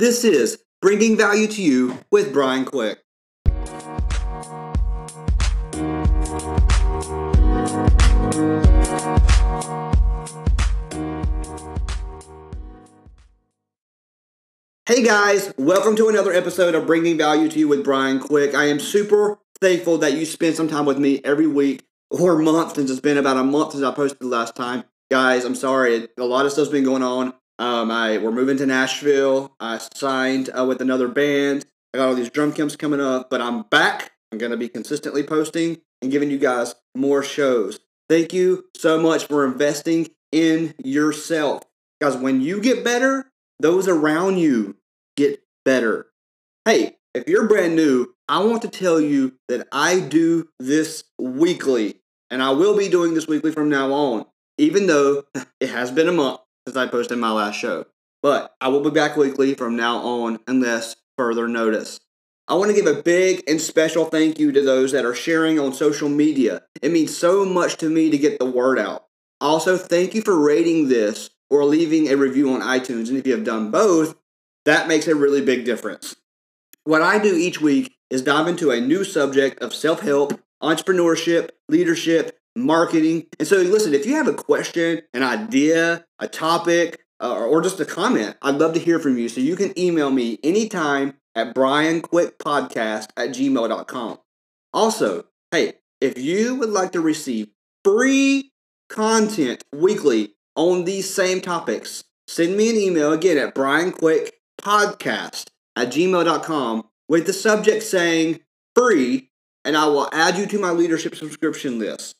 This is Bringing Value to You with Brian Quick. Hey guys, welcome to another episode of Bringing Value to You with Brian Quick. I am super thankful that you spend some time with me every week or month since it's been about a month since I posted the last time. Guys, I'm sorry, a lot of stuff's been going on. Um, I we're moving to Nashville. I signed uh, with another band. I got all these drum camps coming up, but I'm back. I'm gonna be consistently posting and giving you guys more shows. Thank you so much for investing in yourself, guys. When you get better, those around you get better. Hey, if you're brand new, I want to tell you that I do this weekly, and I will be doing this weekly from now on, even though it has been a month since I posted my last show. But I will be back weekly from now on unless further notice. I want to give a big and special thank you to those that are sharing on social media. It means so much to me to get the word out. Also, thank you for rating this or leaving a review on iTunes. And if you have done both, that makes a really big difference. What I do each week is dive into a new subject of self help, entrepreneurship, leadership, marketing. And so, listen, if you have a question, an idea, a topic, uh, or just a comment, I'd love to hear from you. So you can email me anytime at brianquickpodcast at gmail.com. Also, hey, if you would like to receive free content weekly on these same topics, send me an email again at brianquickpodcast at gmail.com with the subject saying free, and I will add you to my leadership subscription list.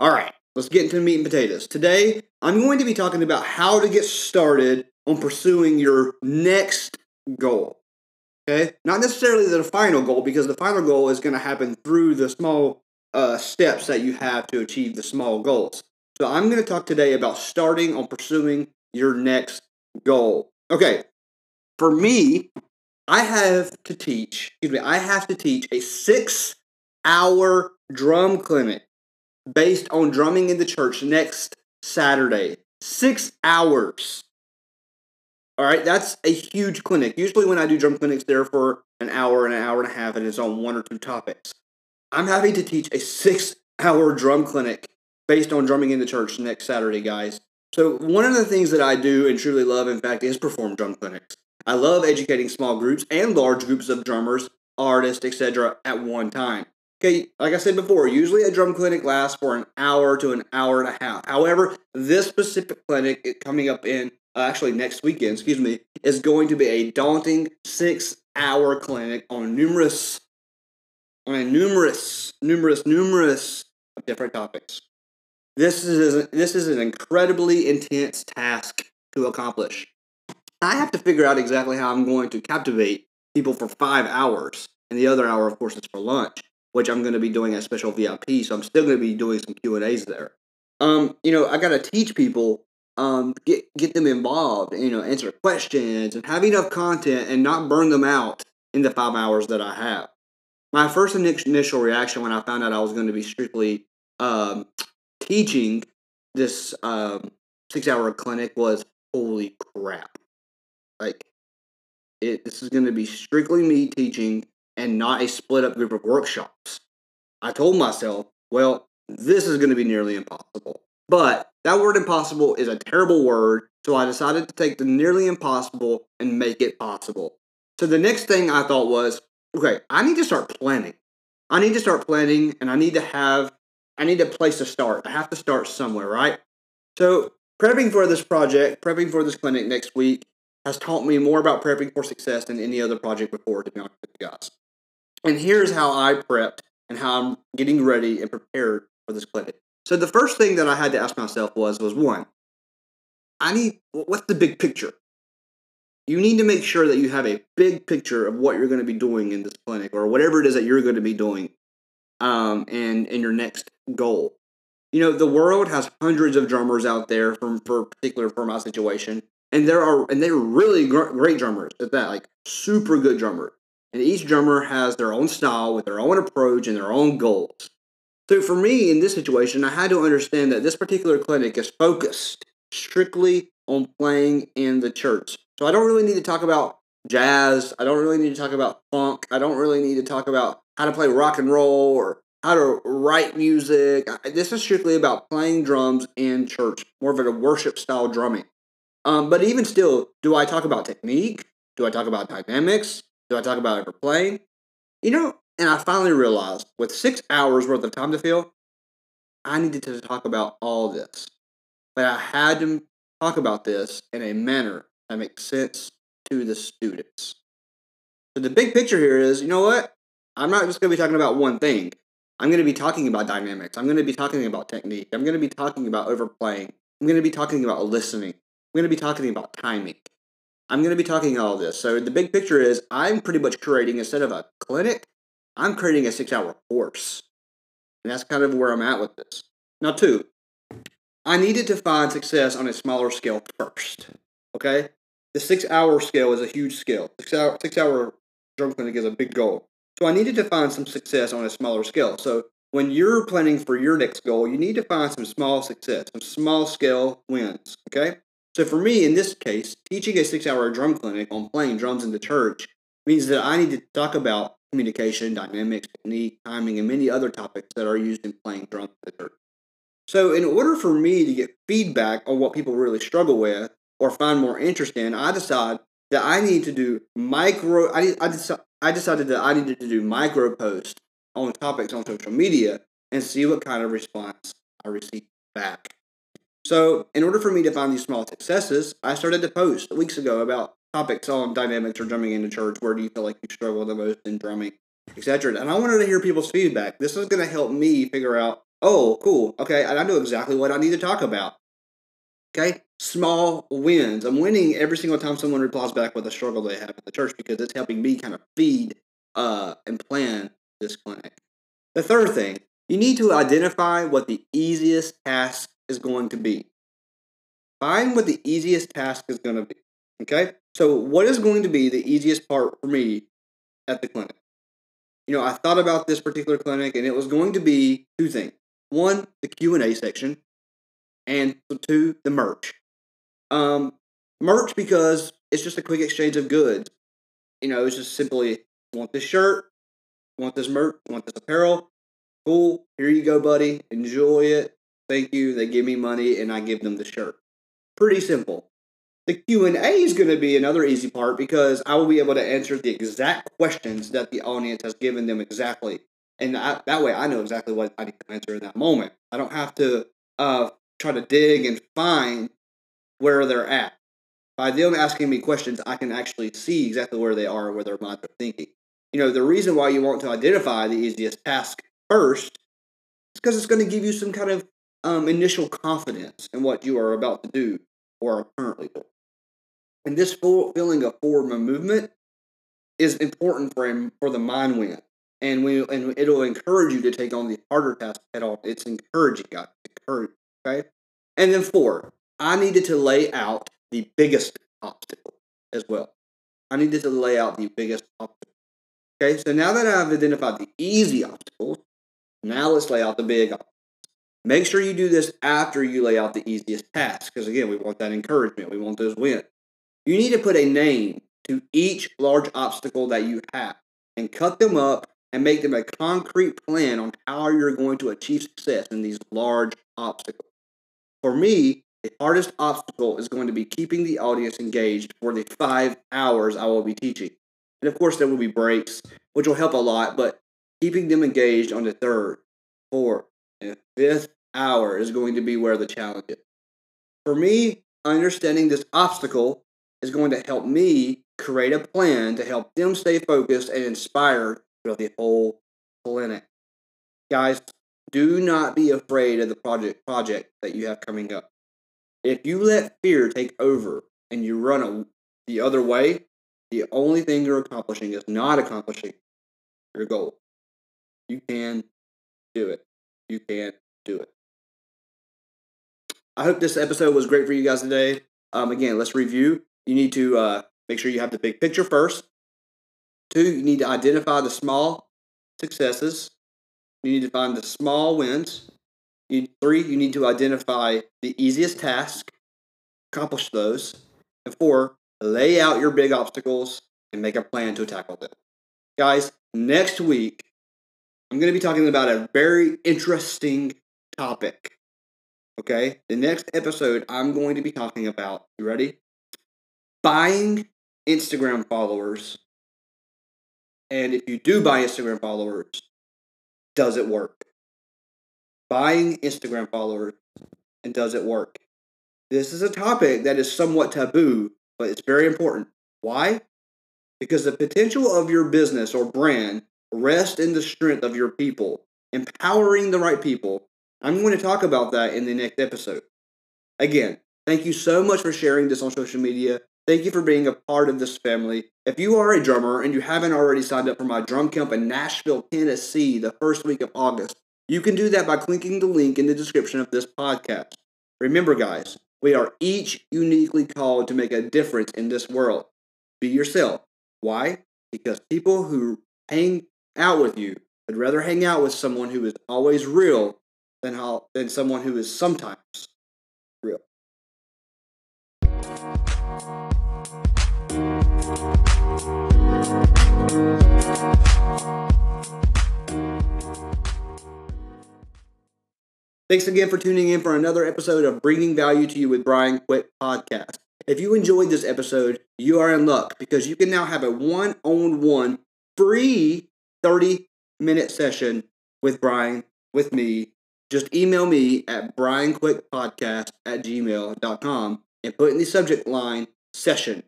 All right, let's get into the meat and potatoes. Today, I'm going to be talking about how to get started on pursuing your next goal. Okay, not necessarily the final goal because the final goal is going to happen through the small uh, steps that you have to achieve the small goals. So I'm going to talk today about starting on pursuing your next goal. Okay, for me, I have to teach, excuse me, I have to teach a six hour drum clinic based on drumming in the church next Saturday. Six hours. All right, that's a huge clinic. Usually, when I do drum clinics, they're for an hour and an hour and a half, and it's on one or two topics. I'm having to teach a six hour drum clinic based on drumming in the church next Saturday, guys. So, one of the things that I do and truly love, in fact, is perform drum clinics. I love educating small groups and large groups of drummers, artists, etc. at one time. Okay, like I said before, usually a drum clinic lasts for an hour to an hour and a half. However, this specific clinic coming up in uh, actually next weekend, excuse me, is going to be a daunting six-hour clinic on numerous, on a numerous, numerous, numerous different topics. This is this is an incredibly intense task to accomplish. I have to figure out exactly how I'm going to captivate people for five hours, and the other hour, of course, is for lunch, which I'm going to be doing as special VIP. So I'm still going to be doing some Q and A's there. Um, you know, I got to teach people, um, get get them involved, you know, answer questions, and have enough content, and not burn them out in the five hours that I have. My first initial reaction when I found out I was going to be strictly um, teaching this um, six hour clinic was holy crap. Like, it, this is going to be strictly me teaching and not a split up group of workshops. I told myself, well, this is going to be nearly impossible. But that word impossible is a terrible word, so I decided to take the nearly impossible and make it possible. So the next thing I thought was, okay, I need to start planning. I need to start planning and I need to have I need a place to start. I have to start somewhere, right? So, prepping for this project, prepping for this clinic next week, has taught me more about prepping for success than any other project before, to be honest with you guys. And here's how I prepped and how I'm getting ready and prepared for this clinic. So, the first thing that I had to ask myself was, was one, I need, what's the big picture? You need to make sure that you have a big picture of what you're going to be doing in this clinic or whatever it is that you're going to be doing um, and in your next goal. You know, the world has hundreds of drummers out there from for particular for my situation, and there are and they're really gr- great drummers at that, like super good drummers. And each drummer has their own style with their own approach and their own goals. So for me in this situation, I had to understand that this particular clinic is focused strictly on playing in the church. So I don't really need to talk about jazz. I don't really need to talk about funk. I don't really need to talk about how to play rock and roll or how to write music. This is strictly about playing drums in church, more of a worship style drumming. Um, but even still, do I talk about technique? Do I talk about dynamics? Do I talk about overplaying? You know, and I finally realized with six hours worth of time to fill, I needed to talk about all this. But I had to talk about this in a manner that makes sense to the students. So the big picture here is, you know what? I'm not just going to be talking about one thing. I'm going to be talking about dynamics. I'm going to be talking about technique. I'm going to be talking about overplaying. I'm going to be talking about listening. I'm going to be talking about timing. I'm going to be talking all this. So the big picture is I'm pretty much creating instead of a clinic, I'm creating a six hour course. And that's kind of where I'm at with this. Now, two, I needed to find success on a smaller scale first. Okay? The six hour scale is a huge scale. Six hour, six hour drum clinic is a big goal. So I needed to find some success on a smaller scale. So when you're planning for your next goal, you need to find some small success, some small scale wins. Okay? So for me, in this case, teaching a six hour drum clinic on playing drums in the church means that I need to talk about communication, dynamics, technique, timing, and many other topics that are used in playing drums in the church. So, in order for me to get feedback on what people really struggle with or find more interest in, I decide that I need to do micro. I, I, I decided that I needed to do micro posts on topics on social media and see what kind of response I receive back. So, in order for me to find these small successes, I started to post weeks ago about topics on dynamics or drumming in the church. Where do you feel like you struggle the most in drumming, etc. And I wanted to hear people's feedback. This is going to help me figure out, oh, cool, okay, and I know exactly what I need to talk about. Okay, small wins. I'm winning every single time someone replies back with a struggle they have in the church because it's helping me kind of feed uh, and plan this clinic. The third thing, you need to identify what the easiest task is going to be. Find what the easiest task is going to be. Okay? So what is going to be the easiest part for me at the clinic? You know, I thought about this particular clinic and it was going to be two things. One, the Q&A section, and two, the merch. Um, merch because it's just a quick exchange of goods. You know, it's just simply want this shirt, want this merch, want this apparel. Cool, here you go, buddy. Enjoy it thank you. They give me money, and I give them the shirt. Pretty simple. The Q and A is going to be another easy part because I will be able to answer the exact questions that the audience has given them exactly, and I, that way I know exactly what I need to answer in that moment. I don't have to uh, try to dig and find where they're at. By them asking me questions, I can actually see exactly where they are, where their minds are thinking. You know, the reason why you want to identify the easiest task first is because it's going to give you some kind of um, initial confidence in what you are about to do or are currently doing. And this feeling of forward movement is important for him for the mind win. And we and it'll encourage you to take on the harder tasks head all. It's encouraging, guys. Encourage, okay? And then four, I needed to lay out the biggest obstacle as well. I needed to lay out the biggest obstacle. Okay, so now that I've identified the easy obstacles, now let's lay out the big obstacles. Make sure you do this after you lay out the easiest task, because again, we want that encouragement. We want those wins. You need to put a name to each large obstacle that you have and cut them up and make them a concrete plan on how you're going to achieve success in these large obstacles. For me, the hardest obstacle is going to be keeping the audience engaged for the five hours I will be teaching. And of course, there will be breaks, which will help a lot, but keeping them engaged on the third, fourth, and fifth hour is going to be where the challenge is. For me, understanding this obstacle is going to help me create a plan to help them stay focused and inspired throughout the whole clinic. Guys, do not be afraid of the project project that you have coming up. If you let fear take over and you run a, the other way, the only thing you're accomplishing is not accomplishing your goal. You can do it. You can do it. I hope this episode was great for you guys today. Um, again, let's review. You need to uh, make sure you have the big picture first. Two, you need to identify the small successes. You need to find the small wins. You, three, you need to identify the easiest task, accomplish those. And four, lay out your big obstacles and make a plan to tackle them. Guys, next week, I'm going to be talking about a very interesting topic. Okay? The next episode, I'm going to be talking about, you ready? Buying Instagram followers. And if you do buy Instagram followers, does it work? Buying Instagram followers and does it work? This is a topic that is somewhat taboo, but it's very important. Why? Because the potential of your business or brand rests in the strength of your people, empowering the right people. I'm going to talk about that in the next episode. Again, thank you so much for sharing this on social media. Thank you for being a part of this family. If you are a drummer and you haven't already signed up for my drum camp in Nashville, Tennessee, the first week of August, you can do that by clicking the link in the description of this podcast. Remember, guys, we are each uniquely called to make a difference in this world. Be yourself. Why? Because people who hang out with you I'd rather hang out with someone who is always real than how than someone who is sometimes real. Thanks again for tuning in for another episode of Bringing Value to You with Brian Quick podcast. If you enjoyed this episode, you are in luck because you can now have a one on one free 30 minute session with Brian, with me. Just email me at brianquickpodcast at gmail.com and put in the subject line session,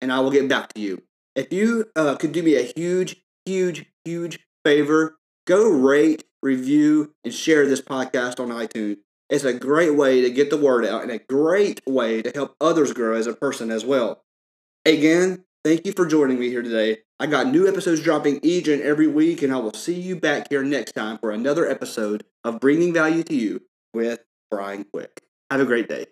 and I will get back to you. If you uh, could do me a huge, huge, huge favor, go rate, review, and share this podcast on iTunes. It's a great way to get the word out and a great way to help others grow as a person as well. Again, thank you for joining me here today. I got new episodes dropping each and every week, and I will see you back here next time for another episode of Bringing Value to You with Brian Quick. Have a great day.